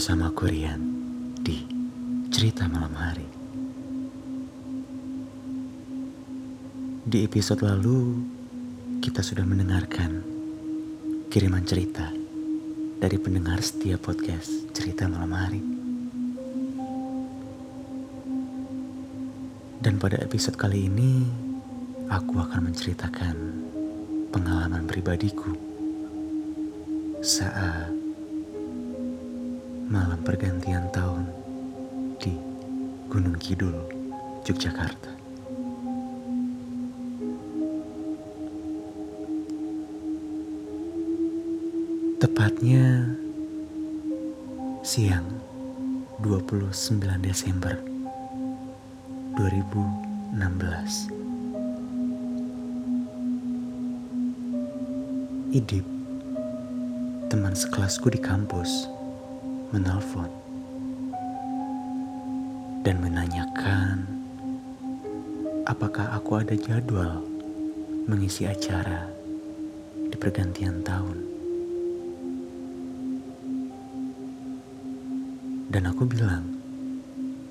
bersama Korean di Cerita Malam Hari. Di episode lalu, kita sudah mendengarkan kiriman cerita dari pendengar setiap podcast Cerita Malam Hari. Dan pada episode kali ini, aku akan menceritakan pengalaman pribadiku saat malam pergantian tahun di Gunung Kidul, Yogyakarta. Tepatnya siang 29 Desember 2016. Idip, teman sekelasku di kampus, menelpon dan menanyakan apakah aku ada jadwal mengisi acara di pergantian tahun. Dan aku bilang,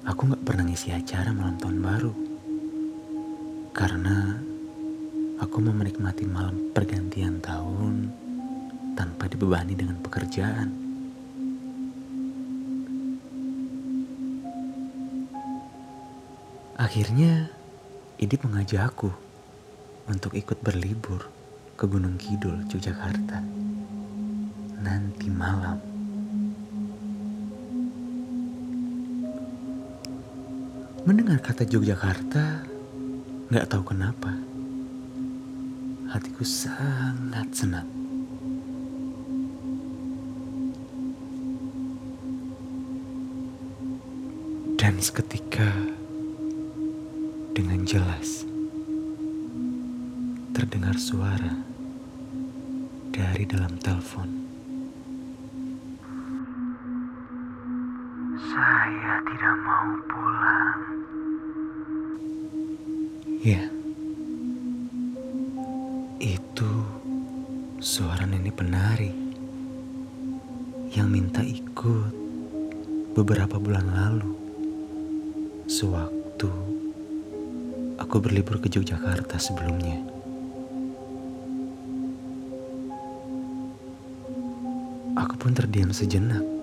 aku gak pernah ngisi acara malam tahun baru. Karena aku mau menikmati malam pergantian tahun tanpa dibebani dengan pekerjaan. Akhirnya, Idip mengajak aku untuk ikut berlibur ke Gunung Kidul, Yogyakarta. Nanti malam. Mendengar kata Yogyakarta, gak tahu kenapa. Hatiku sangat senang. Dan seketika dengan jelas terdengar suara dari dalam telepon. Saya tidak mau pulang. Ya, itu suara nenek penari yang minta ikut beberapa bulan lalu sewaktu aku berlibur ke Yogyakarta sebelumnya. Aku pun terdiam sejenak.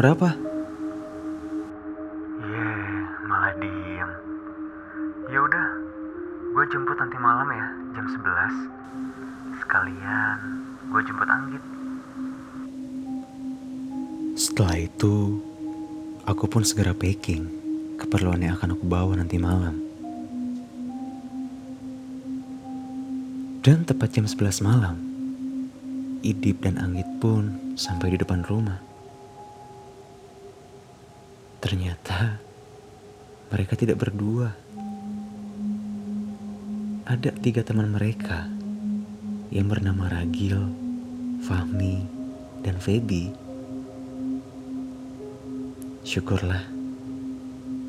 Jam berapa? Iya, yeah, malah diem. Ya udah, gue jemput nanti malam ya, jam 11. Sekalian gue jemput Anggit. Setelah itu, aku pun segera packing keperluan yang akan aku bawa nanti malam. Dan tepat jam 11 malam, Idip dan Anggit pun sampai di depan rumah. Ternyata mereka tidak berdua. Ada tiga teman mereka yang bernama Ragil, Fahmi, dan Feby. Syukurlah,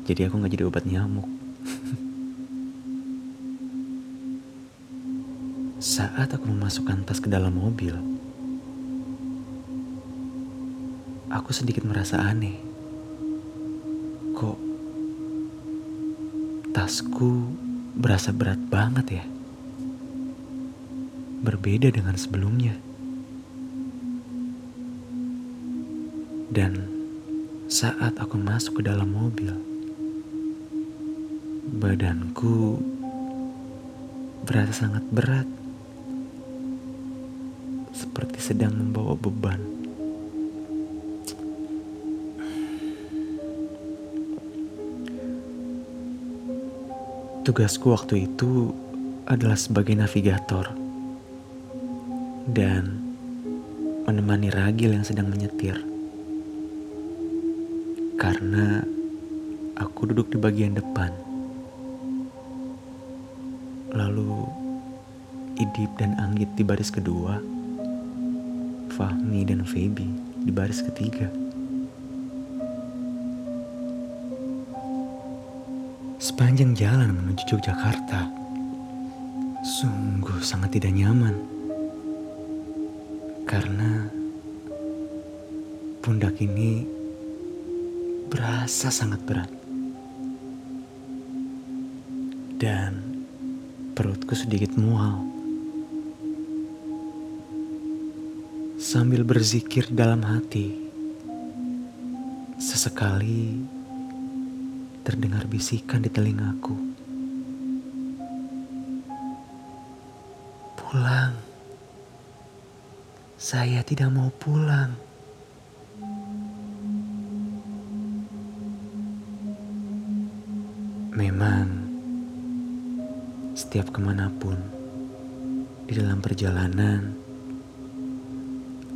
jadi aku gak jadi obat nyamuk. Saat aku memasukkan tas ke dalam mobil, aku sedikit merasa aneh. Tasku berasa berat banget ya? Berbeda dengan sebelumnya. Dan saat aku masuk ke dalam mobil, badanku berasa sangat berat. Seperti sedang membawa beban. Tugasku waktu itu adalah sebagai navigator dan menemani Ragil yang sedang menyetir. Karena Aku duduk di bagian depan. Lalu Idip dan Anggit di baris kedua. Fahmi dan Feby di baris ketiga. Sepanjang jalan menuju Yogyakarta, sungguh sangat tidak nyaman. Karena pundak ini berasa sangat berat. Dan perutku sedikit mual. Sambil berzikir dalam hati, sesekali terdengar bisikan di telingaku. Pulang. Saya tidak mau pulang. Memang, setiap ke mana pun di dalam perjalanan,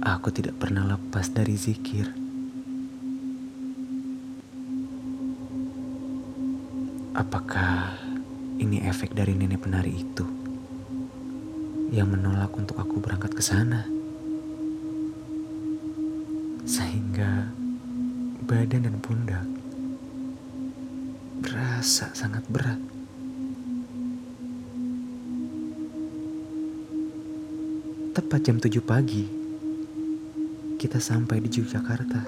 aku tidak pernah lepas dari zikir. Apakah ini efek dari nenek penari itu yang menolak untuk aku berangkat ke sana? Sehingga badan dan pundak berasa sangat berat. Tepat jam 7 pagi, kita sampai di Yogyakarta.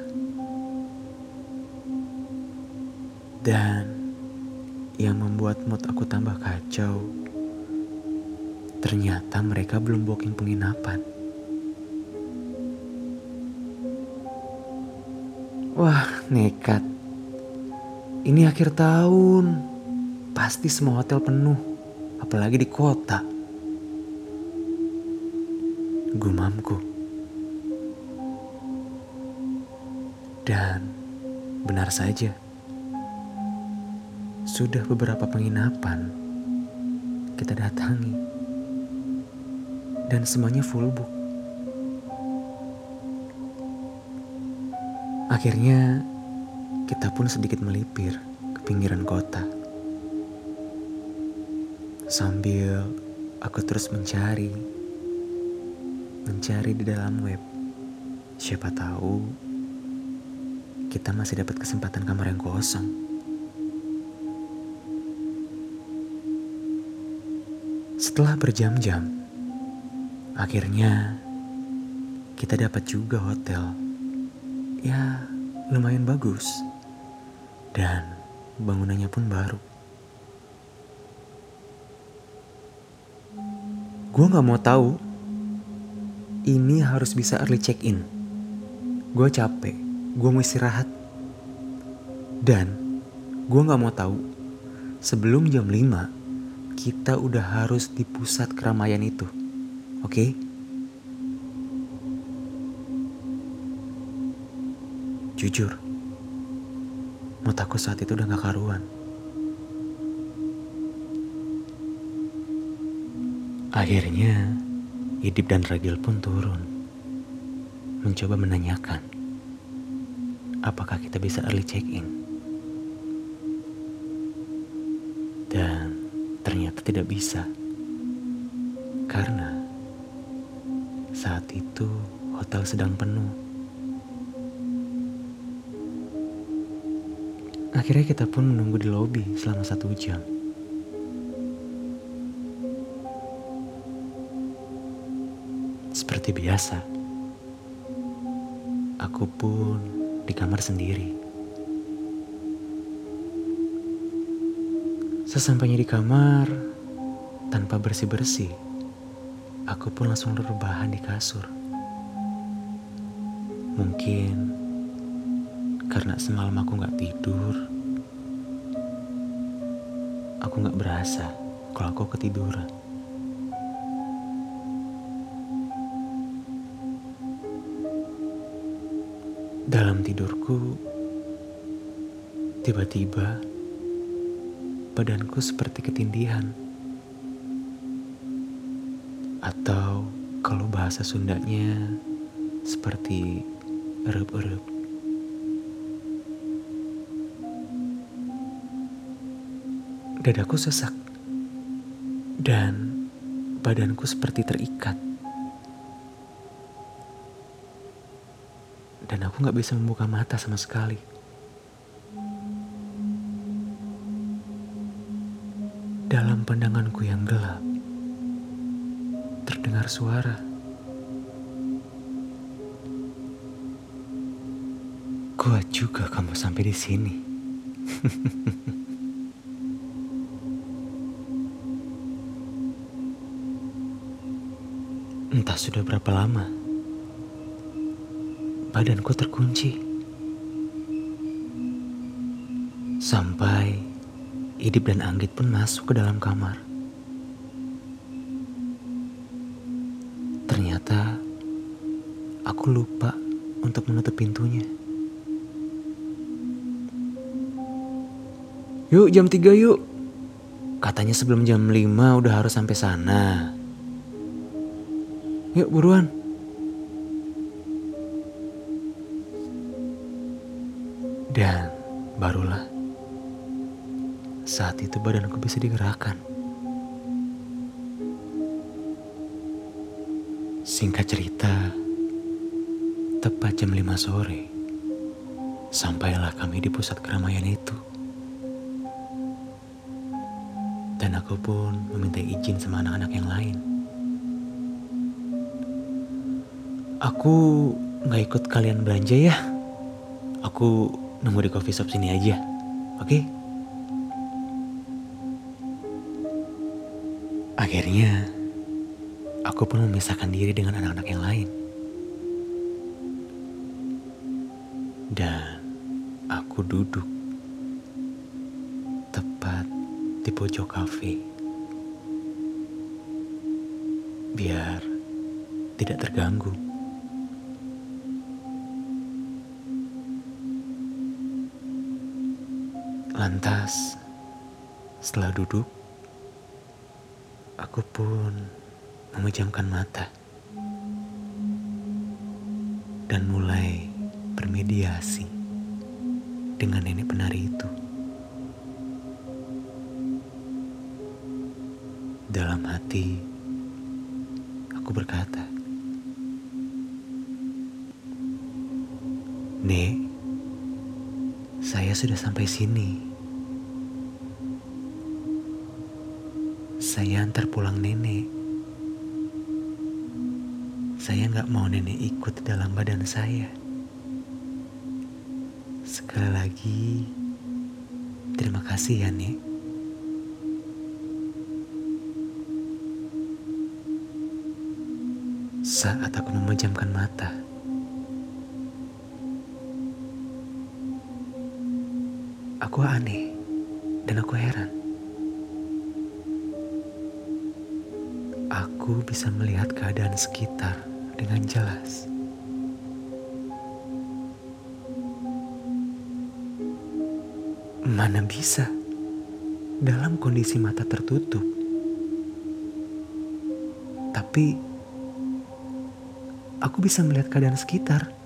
Dan yang membuat mood aku tambah kacau, ternyata mereka belum booking penginapan. Wah, nekat. Ini akhir tahun. Pasti semua hotel penuh. Apalagi di kota. Gumamku. Dan benar saja. Sudah beberapa penginapan kita datangi. Dan semuanya full book. Akhirnya kita pun sedikit melipir ke pinggiran kota. Sambil aku terus mencari, mencari di dalam web. Siapa tahu kita masih dapat kesempatan kamar yang kosong. Setelah berjam-jam, akhirnya kita dapat juga hotel. Ya, lumayan bagus. Dan bangunannya pun baru. Gue gak mau tahu. Ini harus bisa early check-in. Gue capek. Gue mau istirahat. Dan gue gak mau tahu. Sebelum jam 5, kita udah harus di pusat keramaian itu. Oke? Okay? Jujur, Mood aku saat itu udah gak karuan. Akhirnya, Idip dan Ragil pun turun. Mencoba menanyakan, apakah kita bisa early check-in. Tidak bisa. Karena saat itu hotel sedang penuh. Akhirnya kita pun menunggu di lobi selama satu jam. Seperti biasa, aku pun di kamar sendiri. Sesampainya di kamar, tanpa bersih-bersih, aku pun langsung rebahan di kasur. Mungkin karena semalam aku gak tidur, aku gak berasa kalau aku ketiduran. Dalam tidurku, tiba-tiba badanku seperti ketindihan. Atau kalau bahasa Sundanya seperti erup-erup. dadaku sesak dan badanku seperti terikat. Dan aku gak bisa membuka mata sama sekali. Terdengar suara. Kuat juga kamu sampai di sini. Entah sudah berapa lama, badanku terkunci. Sampai Idip dan Anggit pun masuk ke dalam kamar. Aku lupa untuk menutup pintunya. Yuk jam 3 yuk. Katanya sebelum jam 5 udah harus sampai sana. Yuk buruan. Dan barulah saat itu badanku bisa digerakkan. Singkat cerita, tepat jam 5 sore, sampailah kami di pusat keramaian itu. Dan aku pun meminta izin sama anak-anak yang lain. Aku gak ikut kalian belanja ya. Aku nunggu di coffee shop sini aja. Oke? Akhirnya, aku pun memisahkan diri dengan anak-anak yang lain. Dan aku duduk tepat di pojok kafe. Biar tidak terganggu. Lantas, setelah duduk, aku pun memejamkan mata dan mulai bermediasi dengan nenek penari itu. Dalam hati, aku berkata, "Nek, saya sudah sampai sini." Saya antar pulang nenek. Saya nggak mau nenek ikut dalam badan saya. Sekali lagi, terima kasih ya, Nek. Saat aku memejamkan mata, aku aneh dan aku heran. Aku bisa melihat keadaan sekitar dengan jelas. Mana bisa dalam kondisi mata tertutup, tapi aku bisa melihat keadaan sekitar.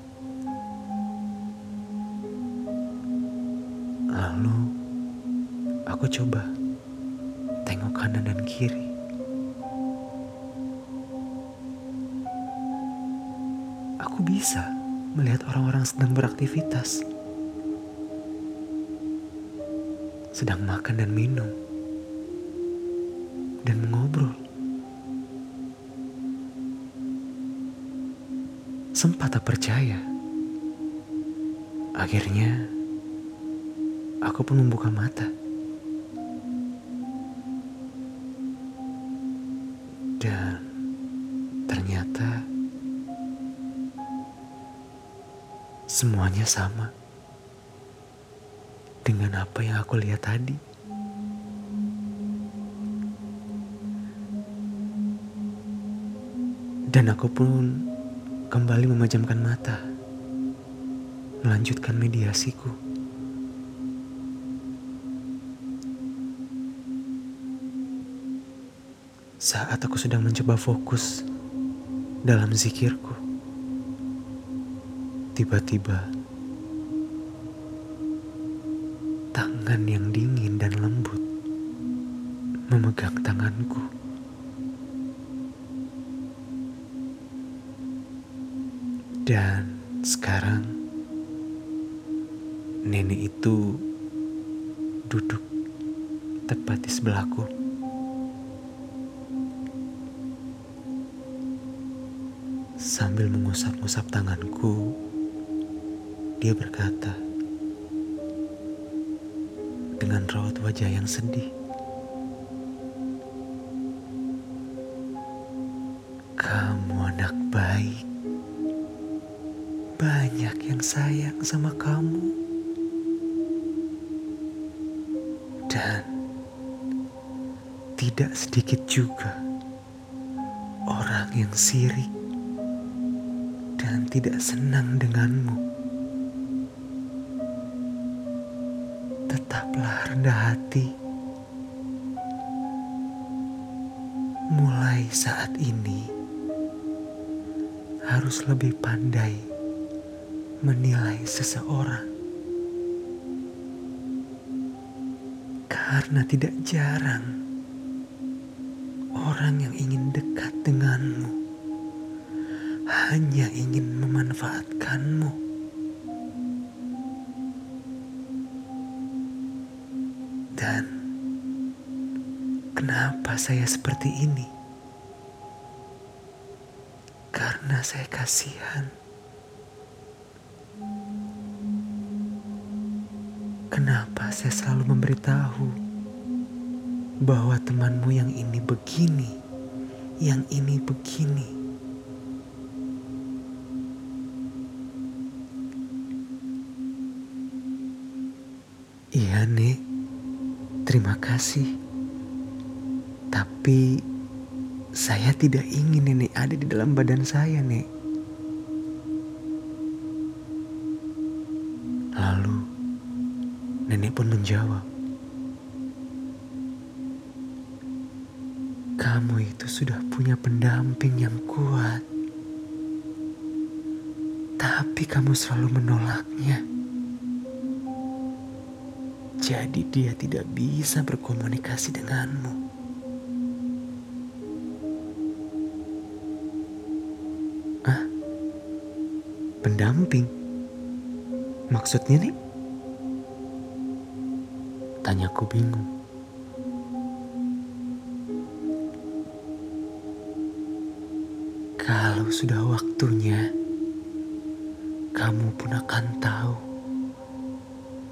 Sedang makan dan minum, dan mengobrol. Sempat tak percaya. Akhirnya, aku pun membuka mata. Dan ternyata Semuanya sama dengan apa yang aku lihat tadi. Dan aku pun kembali memejamkan mata, melanjutkan mediasiku. Saat aku sedang mencoba fokus dalam zikirku, Tiba-tiba, tanganku. Dan sekarang nenek itu duduk tepat di sebelahku. Sambil mengusap-ngusap tanganku, dia berkata dengan raut wajah yang sedih. Sayang sama kamu. Dan tidak sedikit juga orang yang sirik dan tidak senang denganmu. Tetaplah rendah hati. Mulai saat ini harus lebih pandai menilai seseorang. Karena tidak jarang orang yang ingin dekat denganmu hanya ingin memanfaatkanmu. Dan kenapa saya seperti ini? Karena saya kasihan. Saya selalu memberitahu bahwa temanmu yang ini begini, yang ini begini? Iya, Nek. Terima kasih. Tapi saya tidak ingin nenek ada di dalam badan saya, Nek. Menjawab, "Kamu itu sudah punya pendamping yang kuat, tapi kamu selalu menolaknya." Jadi dia tidak bisa berkomunikasi denganmu. Ah, pendamping? Maksudnya nih? Tanyaku bingung. Kalau sudah waktunya, kamu pun akan tahu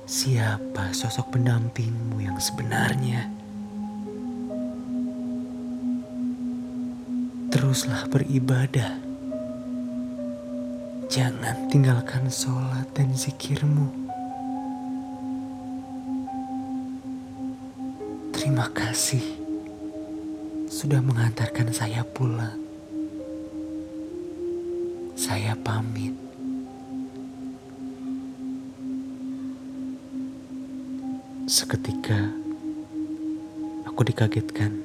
siapa sosok pendampingmu yang sebenarnya. Teruslah beribadah. Jangan tinggalkan sholat dan zikirmu. Terima kasih sudah mengantarkan saya pulang. Saya pamit. Seketika aku dikagetkan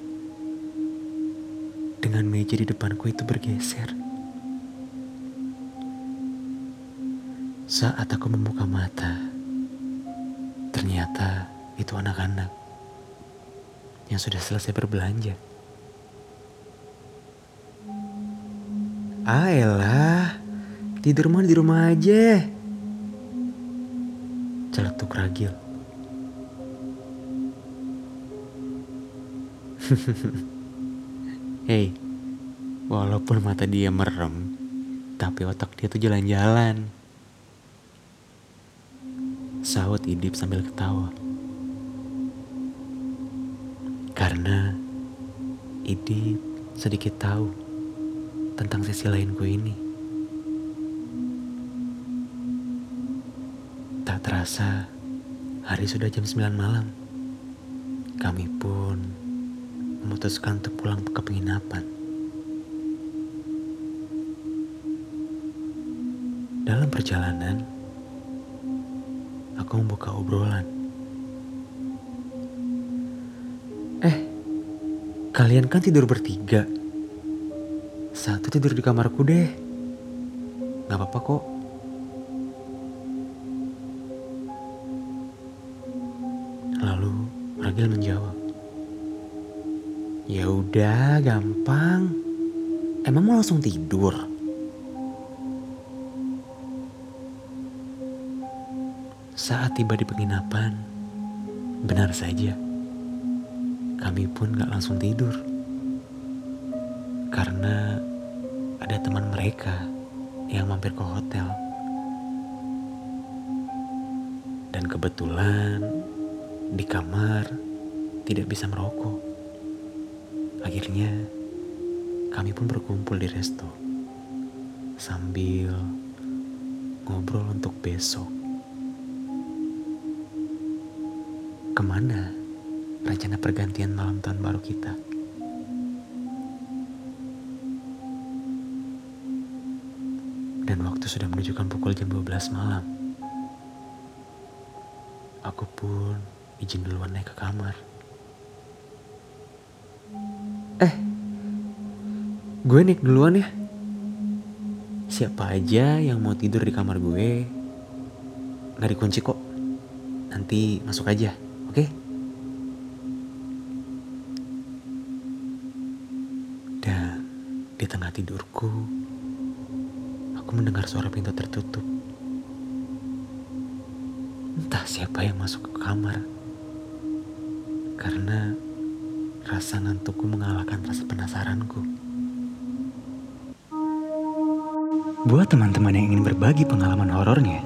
dengan meja di depanku itu bergeser. Saat aku membuka mata, ternyata itu anak-anak yang sudah selesai berbelanja. Ayolah, tidur mah di rumah aja. Celetuk ragil. Hei, walaupun mata dia merem, tapi otak dia tuh jalan-jalan. Sahut Idip sambil ketawa. Karena Idip sedikit tahu tentang sisi lainku ini. Tak terasa, hari sudah jam 9 malam. Kami pun memutuskan untuk pulang ke penginapan. Dalam perjalanan, aku membuka obrolan. Kalian kan tidur bertiga. Satu tidur di kamarku deh. Gak apa-apa kok. Lalu Ragil menjawab. Ya udah, gampang. Emang mau langsung tidur? Saat tiba di penginapan, benar saja, kami pun gak langsung tidur. Karena ada teman mereka yang mampir ke hotel. Dan kebetulan di kamar tidak bisa merokok. Akhirnya kami pun berkumpul di resto sambil ngobrol untuk besok. Ke mana rencana pergantian malam tahun baru kita? Dan waktu sudah menunjukkan pukul jam 12 malam. Aku pun izin duluan naik ke kamar. Eh, gue naik duluan ya. Siapa aja yang mau tidur di kamar gue, gak dikunci kok. Nanti masuk aja, oke? Dan di tengah tidurku, aku mendengar suara pintu tertutup. Entah siapa yang masuk ke kamar. Karena rasa ngantukku mengalahkan rasa penasaranku. Buat teman-teman yang ingin berbagi pengalaman horornya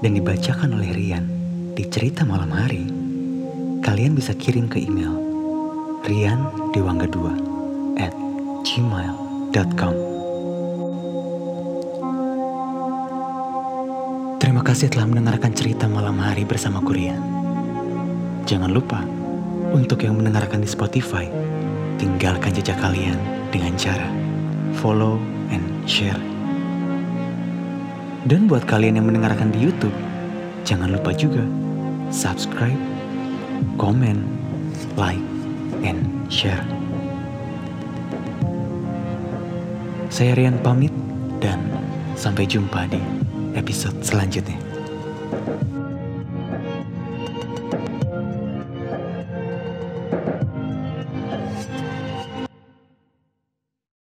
dan dibacakan oleh Rian di cerita malam hari, kalian bisa kirim ke email riandiwangga2 at gmail.com Terima kasih telah mendengarkan cerita malam hari bersama Rian. Jangan lupa, untuk yang mendengarkan di Spotify, tinggalkan jejak kalian dengan cara follow and share. Dan buat kalian yang mendengarkan di YouTube, jangan lupa juga subscribe, komen, like, and share. Saya Rian pamit dan sampai jumpa di episode selanjutnya.